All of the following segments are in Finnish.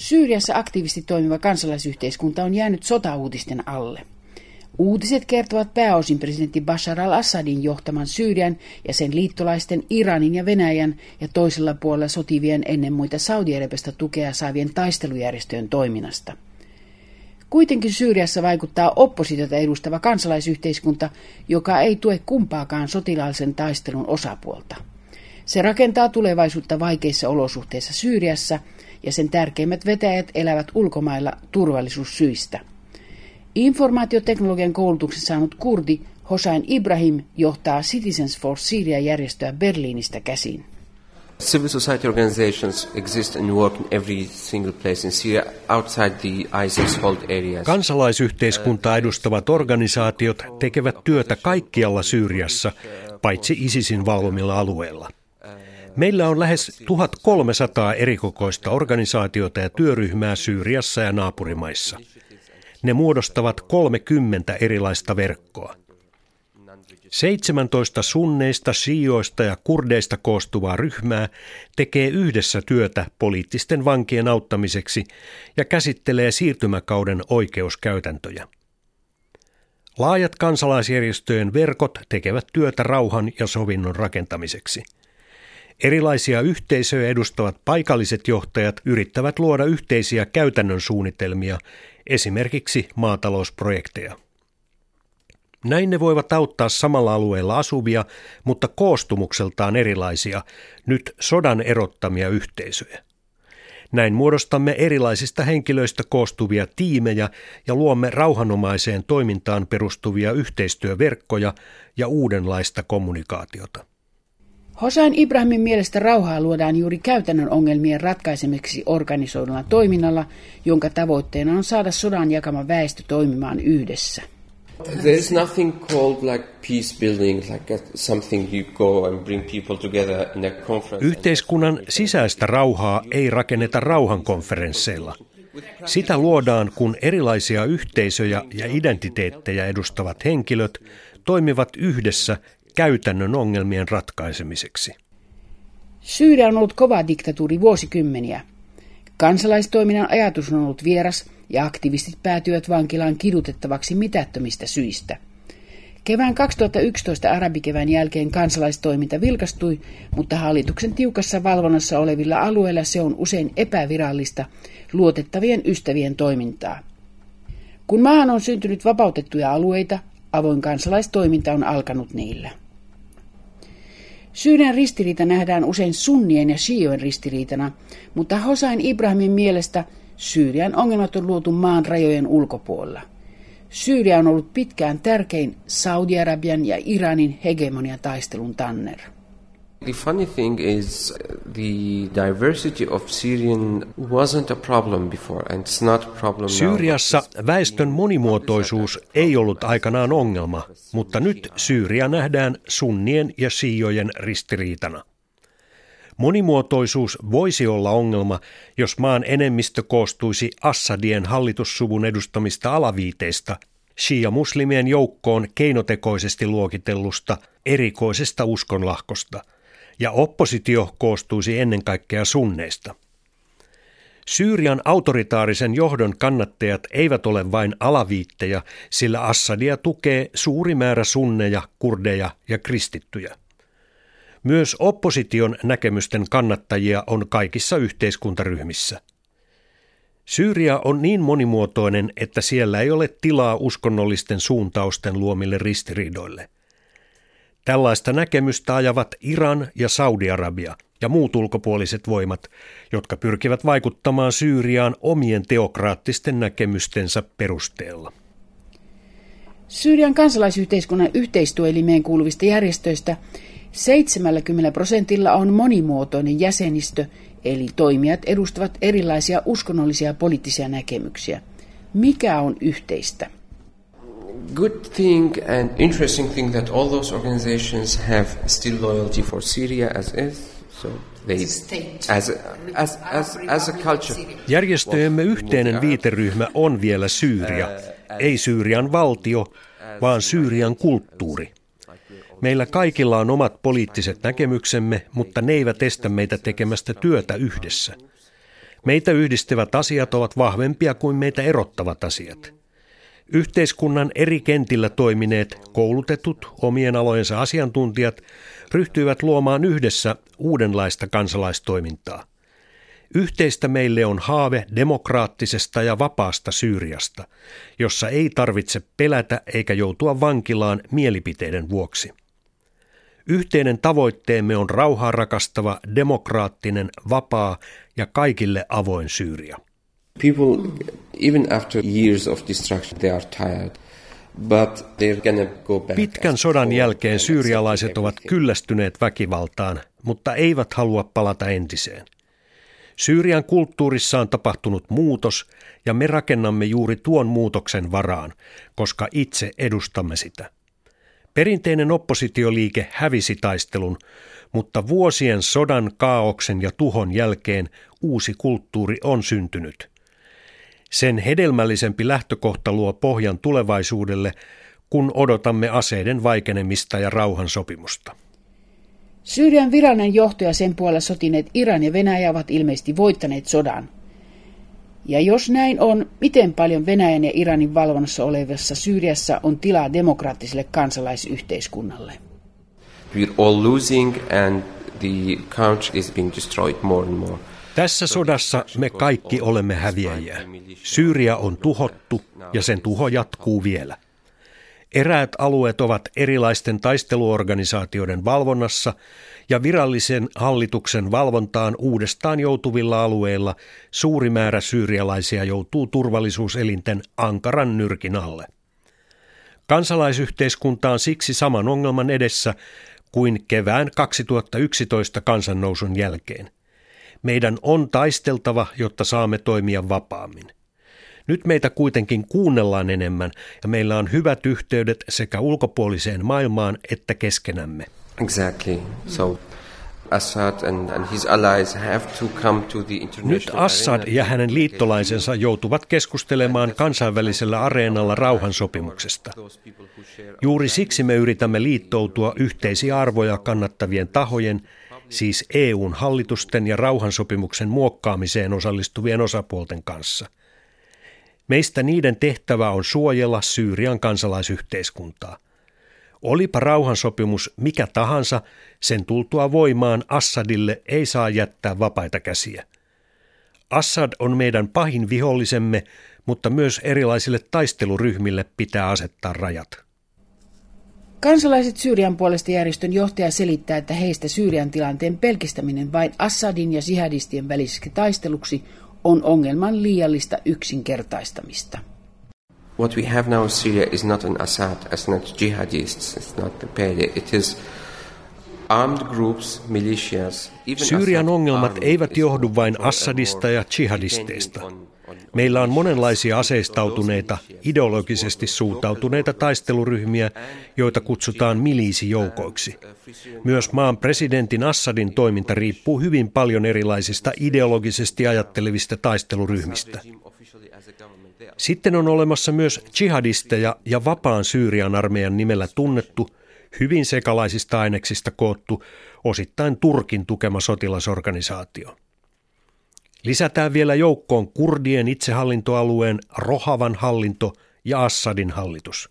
Syyriassa aktiivisesti toimiva kansalaisyhteiskunta on jäänyt sotauutisten alle. Uutiset kertovat pääosin presidentti Bashar al-Assadin johtaman Syyrian ja sen liittolaisten Iranin ja Venäjän ja toisella puolella sotivien ennen muita Saudi-Arabiasta tukea saavien taistelujärjestöjen toiminnasta. Kuitenkin Syyriassa vaikuttaa oppositiota edustava kansalaisyhteiskunta, joka ei tue kumpaakaan sotilaallisen taistelun osapuolta. Se rakentaa tulevaisuutta vaikeissa olosuhteissa Syyriassa ja sen tärkeimmät vetäjät elävät ulkomailla turvallisuussyistä. Informaatioteknologian koulutuksen saanut kurdi Hossein Ibrahim johtaa Citizens for Syria-järjestöä Berliinistä käsin. Civil society organizations exist and work in every single place in Syria outside the ISIS-hold areas. Kansalaisyhteiskuntaa edustavat organisaatiot tekevät työtä kaikkialla Syyriassa, paitsi ISISin valvomilla alueilla. Meillä on lähes 1300 erikokoista organisaatiota ja työryhmää Syyriassa ja naapurimaissa. Ne muodostavat 30 erilaista verkkoa. 17 sunneista, shioista ja kurdeista koostuvaa ryhmää tekee yhdessä työtä poliittisten vankien auttamiseksi ja käsittelee siirtymäkauden oikeuskäytäntöjä. Laajat kansalaisjärjestöjen verkot tekevät työtä rauhan ja sovinnon rakentamiseksi. Erilaisia yhteisöjä edustavat paikalliset johtajat yrittävät luoda yhteisiä käytännön suunnitelmia, esimerkiksi maatalousprojekteja. Näin ne voivat auttaa samalla alueella asuvia, mutta koostumukseltaan erilaisia, nyt sodan erottamia yhteisöjä. Näin muodostamme erilaisista henkilöistä koostuvia tiimejä ja luomme rauhanomaiseen toimintaan perustuvia yhteistyöverkkoja ja uudenlaista kommunikaatiota. Hosain Ibrahimin mielestä rauhaa luodaan juuri käytännön ongelmien ratkaisemiseksi organisoidulla toiminnalla, jonka tavoitteena on saada sodan jakama väestö toimimaan yhdessä. There is nothing called like peace building, like something you go and bring people together in a conference. Yhteiskunnan sisäistä rauhaa ei rakenneta rauhankonferensseilla. Sitä luodaan, kun erilaisia yhteisöjä ja identiteettejä edustavat henkilöt toimivat yhdessä käytännön ongelmien ratkaisemiseksi. Syyria on ollut kova diktatuuri vuosikymmeniä. Kansalaistoiminnan ajatus on ollut vieras ja aktivistit päätyivät vankilaan kidutettavaksi mitättömistä syistä. Kevään 2011 arabikevään jälkeen kansalaistoiminta vilkastui, mutta hallituksen tiukassa valvonnassa olevilla alueilla se on usein epävirallista luotettavien ystävien toimintaa. Kun maahan on syntynyt vapautettuja alueita, avoin kansalaistoiminta on alkanut niillä. Syyrian ristiriita nähdään usein sunnien ja shioen ristiriitana, mutta Hosain Ibrahimin mielestä Syyrian ongelmat on luotu maan rajojen ulkopuolella. Syyria on ollut pitkään tärkein Saudi-Arabian ja Iranin hegemonian taistelun tanner. The funny thing is the diversity of Syrian wasn't a problem before and it's not a problem Syyriassa väestön monimuotoisuus ei ollut aikanaan ongelma, mutta nyt Syyria nähdään sunnien ja siijojen ristiriitana. Monimuotoisuus voisi olla ongelma, jos maan enemmistö koostuisi Assadien hallitussuvun edustamista alaviiteista, shia-muslimien joukkoon keinotekoisesti luokitellusta erikoisesta uskonlahkosta – ja oppositio koostuisi ennen kaikkea sunneista. Syyrian autoritaarisen johdon kannattajat eivät ole vain alaviittejä, sillä Assadia tukee suuri määrä sunneja, kurdeja ja kristittyjä. Myös opposition näkemysten kannattajia on kaikissa yhteiskuntaryhmissä. Syyria on niin monimuotoinen, että siellä ei ole tilaa uskonnollisten suuntausten luomille ristiriidoille – Tällaista näkemystä ajavat Iran ja Saudi-Arabia ja muut ulkopuoliset voimat, jotka pyrkivät vaikuttamaan Syyriaan omien teokraattisten näkemystensä perusteella. Syyrian kansalaisyhteiskunnan yhteistyöelimeen kuuluvista järjestöistä 70 prosentilla on monimuotoinen jäsenistö, eli toimijat edustavat erilaisia uskonnollisia ja poliittisia näkemyksiä. Mikä on yhteistä? Good thing and interesting thing that all those organizations have still loyalty for Syria as is. So they, as, a, as, as, as a culture. Järjestöjemme yhteinen viiteryhmä on vielä Syyria, ei Syyrian valtio, vaan Syyrian kulttuuri. Meillä kaikilla on omat poliittiset näkemyksemme, mutta ne eivät estä meitä tekemästä työtä yhdessä. Meitä yhdistävät asiat ovat vahvempia kuin meitä erottavat asiat. Yhteiskunnan eri kentillä toimineet, koulutetut, omien alojensa asiantuntijat ryhtyivät luomaan yhdessä uudenlaista kansalaistoimintaa. Yhteistä meille on haave demokraattisesta ja vapaasta Syyriasta, jossa ei tarvitse pelätä eikä joutua vankilaan mielipiteiden vuoksi. Yhteinen tavoitteemme on rauhaa rakastava, demokraattinen, vapaa ja kaikille avoin Syyria. People, even after years of destruction, they are tired. Pitkän sodan jälkeen syyrialaiset ovat kyllästyneet väkivaltaan, mutta eivät halua palata entiseen. Syyrian kulttuurissa on tapahtunut muutos ja me rakennamme juuri tuon muutoksen varaan, koska itse edustamme sitä. Perinteinen oppositioliike hävisi taistelun, mutta vuosien sodan, kaauksen ja tuhon jälkeen uusi kulttuuri on syntynyt. Sen hedelmällisempi lähtökohta luo pohjan tulevaisuudelle, kun odotamme aseiden vaikenemista ja rauhan sopimusta. Syyrian virallinen johto ja sen puolella sotineet Iran ja Venäjä ovat ilmeisesti voittaneet sodan. Ja jos näin on, miten paljon Venäjän ja Iranin valvonnassa olevassa Syyriassa on tilaa demokraattiselle kansalaisyhteiskunnalle? We're all losing and the country is being destroyed more and more. Tässä sodassa me kaikki olemme häviäjiä. Syyria on tuhottu ja sen tuho jatkuu vielä. Eräät alueet ovat erilaisten taisteluorganisaatioiden valvonnassa ja virallisen hallituksen valvontaan uudestaan joutuvilla alueilla suuri määrä syyrialaisia joutuu turvallisuuselinten ankaran nyrkin alle. Kansalaisyhteiskunta on siksi saman ongelman edessä kuin kevään 2011 kansannousun jälkeen. Meidän on taisteltava, jotta saamme toimia vapaammin. Nyt meitä kuitenkin kuunnellaan enemmän ja meillä on hyvät yhteydet sekä ulkopuoliseen maailmaan että keskenämme. Exactly. So Assad and, and his allies have to come to the Nyt Assad ja hänen liittolaisensa joutuvat keskustelemaan kansainvälisellä areenalla rauhansopimuksesta. Juuri siksi me yritämme liittoutua yhteisiä arvoja kannattavien tahojen, siis EUn hallitusten ja rauhansopimuksen muokkaamiseen osallistuvien osapuolten kanssa – Meistä niiden tehtävä on suojella Syyrian kansalaisyhteiskuntaa. Olipa rauhansopimus mikä tahansa, sen tultua voimaan Assadille ei saa jättää vapaita käsiä. Assad on meidän pahin vihollisemme, mutta myös erilaisille taisteluryhmille pitää asettaa rajat. Kansalaiset Syyrian puolesta järjestön johtaja selittää, että heistä Syyrian tilanteen pelkistäminen vain Assadin ja sihadistien väliseksi taisteluksi on ongelman liiallista yksinkertaistamista. What we have now in Syria is not an Assad, it's not jihadists, it's not the PYD, it is armed groups, militias. Syyrian ongelmat eivät johdu vain Assadista ja jihadisteista. Meillä on monenlaisia aseistautuneita, ideologisesti suuntautuneita taisteluryhmiä, joita kutsutaan miliisijoukoiksi. Myös maan presidentin Assadin toiminta riippuu hyvin paljon erilaisista ideologisesti ajattelevista taisteluryhmistä. Sitten on olemassa myös jihadisteja ja vapaan Syyrian armeijan nimellä tunnettu, hyvin sekalaisista aineksista koottu, osittain Turkin tukema sotilasorganisaatio. Lisätään vielä joukkoon kurdien itsehallintoalueen Rohavan hallinto ja Assadin hallitus.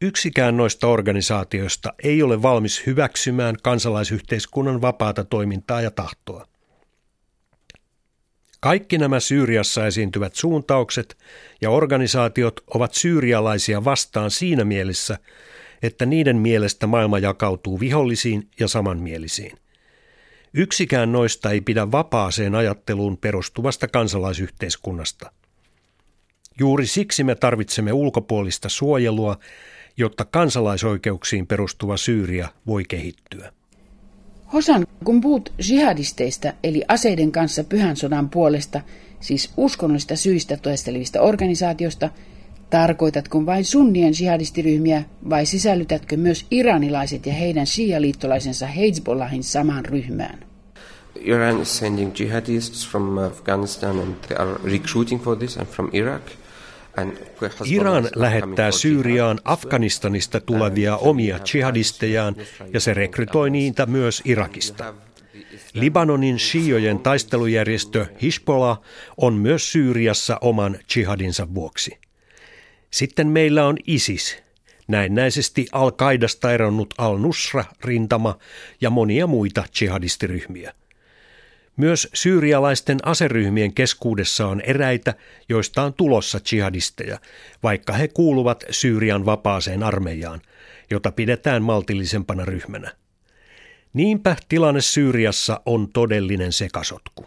Yksikään noista organisaatioista ei ole valmis hyväksymään kansalaisyhteiskunnan vapaata toimintaa ja tahtoa. Kaikki nämä Syyriassa esiintyvät suuntaukset ja organisaatiot ovat syyrialaisia vastaan siinä mielessä, että niiden mielestä maailma jakautuu vihollisiin ja samanmielisiin. Yksikään noista ei pidä vapaaseen ajatteluun perustuvasta kansalaisyhteiskunnasta. Juuri siksi me tarvitsemme ulkopuolista suojelua, jotta kansalaisoikeuksiin perustuva Syyria voi kehittyä. Hosan, kun puhut jihadisteista eli aseiden kanssa pyhän sodan puolesta, siis uskonnollisista syistä toistelevista organisaatiosta, tarkoitatko vain sunnien jihadistiryhmiä vai sisällytätkö myös iranilaiset ja heidän shia-liittolaisensa Hezbollahin samaan ryhmään? Iran is sending jihadists from Afghanistan and they are recruiting for this and from Iraq. Iran lähettää Syyriaan Afganistanista tulevia omia jihadistejaan ja se rekrytoi niitä myös Irakista. Libanonin shiojen taistelujärjestö Hezbollah on myös Syyriassa oman jihadinsa vuoksi. Sitten meillä on ISIS, näennäisesti Al-Qaidasta eronnut Al-Nusra-rintama ja monia muita jihadistiryhmiä. Myös syyrialaisten aseryhmien keskuudessa on eräitä, joista on tulossa jihadisteja, vaikka he kuuluvat Syyrian vapaaseen armeijaan, jota pidetään maltillisempana ryhmänä. Niinpä tilanne Syyriassa on todellinen sekasotku.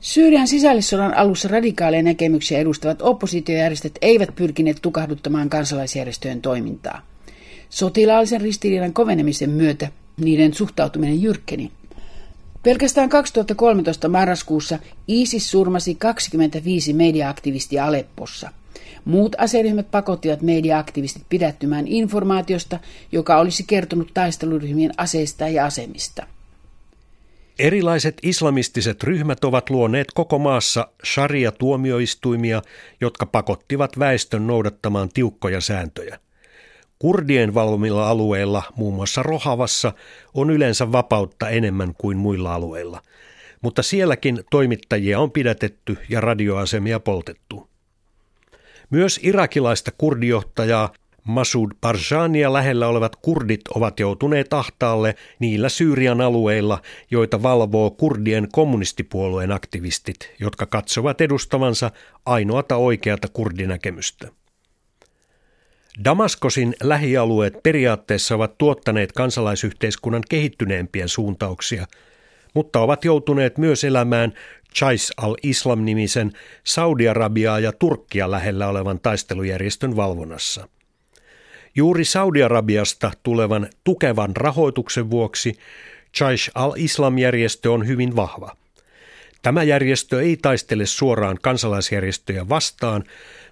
Syyrian sisällissodan alussa radikaaleja näkemyksiä edustavat oppositiojärjestöt eivät pyrkineet tukahduttamaan kansalaisjärjestöjen toimintaa. Sotilaallisen ristiriidan kovenemisen myötä niiden suhtautuminen jyrkkeni. Pelkästään 2013 marraskuussa ISIS surmasi 25 mediaaktivistia Aleppossa. Muut aseryhmät pakottivat mediaaktivistit pidättymään informaatiosta, joka olisi kertonut taisteluryhmien aseista ja asemista. Erilaiset islamistiset ryhmät ovat luoneet koko maassa sharia-tuomioistuimia, jotka pakottivat väestön noudattamaan tiukkoja sääntöjä. Kurdien valvomilla alueilla, muun muassa Rohavassa, on yleensä vapautta enemmän kuin muilla alueilla, mutta sielläkin toimittajia on pidätetty ja radioasemia poltettu. Myös irakilaista kurdijohtajaa Masud Barzania lähellä olevat kurdit ovat joutuneet ahtaalle niillä Syyrian alueilla, joita valvoo kurdien kommunistipuolueen aktivistit, jotka katsovat edustavansa ainoata oikeata kurdinäkemystä. Damaskosin lähialueet periaatteessa ovat tuottaneet kansalaisyhteiskunnan kehittyneempiä suuntauksia, mutta ovat joutuneet myös elämään Chais al-Islam-nimisen Saudi-Arabiaa ja Turkkia lähellä olevan taistelujärjestön valvonnassa. Juuri Saudi-Arabiasta tulevan tukevan rahoituksen vuoksi Chais al-Islam-järjestö on hyvin vahva. Tämä järjestö ei taistele suoraan kansalaisjärjestöjä vastaan,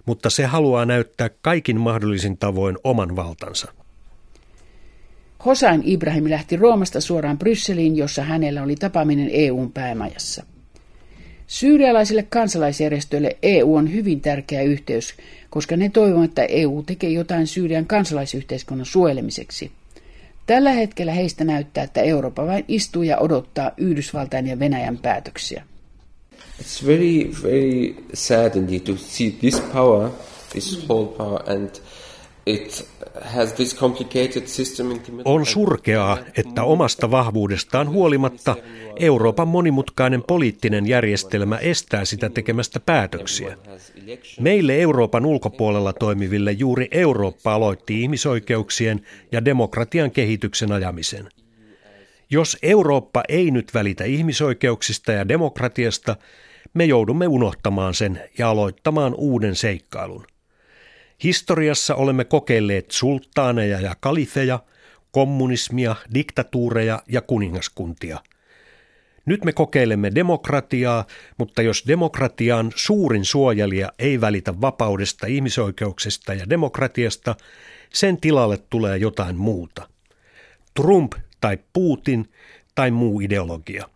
mutta se haluaa näyttää kaikin mahdollisin tavoin oman valtansa. Hosain Ibrahim lähti Roomasta suoraan Brysseliin, jossa hänellä oli tapaaminen EUn päämajassa. Syyrialaisille kansalaisjärjestöille EU on hyvin tärkeä yhteys, koska ne toivovat, että EU tekee jotain Syyrian kansalaisyhteiskunnan suojelemiseksi. Tällä hetkellä heistä näyttää, että Eurooppa vain istuu ja odottaa Yhdysvaltain ja Venäjän päätöksiä. It's very, very sad indeed to see this power, this whole power, and it has this complicated system On surkeaa, että omasta vahvuudestaan huolimatta Euroopan monimutkainen poliittinen järjestelmä estää sitä tekemästä päätöksiä. Meille Euroopan ulkopuolella toimiville juuri Eurooppa aloitti ihmisoikeuksien ja demokratian kehityksen ajamisen. Jos Eurooppa ei nyt välitä ihmisoikeuksista ja demokratiasta, me joudumme unohtamaan sen ja aloittamaan uuden seikkailun. Historiassa olemme kokeilleet sulttaaneja ja kalifeja, kommunismia, diktatuureja ja kuningaskuntia. Nyt me kokeilemme demokratiaa, mutta jos demokratian suurin suojelija ei välitä vapaudesta, ihmisoikeuksista ja demokratiasta, sen tilalle tulee jotain muuta. Trump tai Putin tai muu ideologia.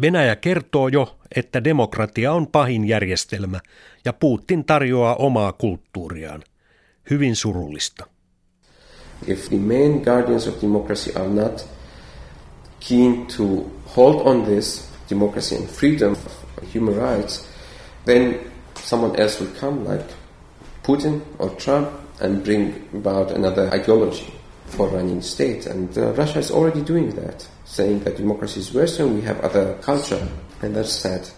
Venäjä kertoo jo, että demokratia on pahin järjestelmä ja Putin tarjoaa omaa kulttuuriaan. Hyvin surullista. If the main guardians of democracy are not keen to hold on this democracy and freedom, human rights, then someone else will come like Putin or Trump and bring about another ideology for running state. And uh, Russia is already doing that. saying that democracy is Western, we have other culture, and that's sad.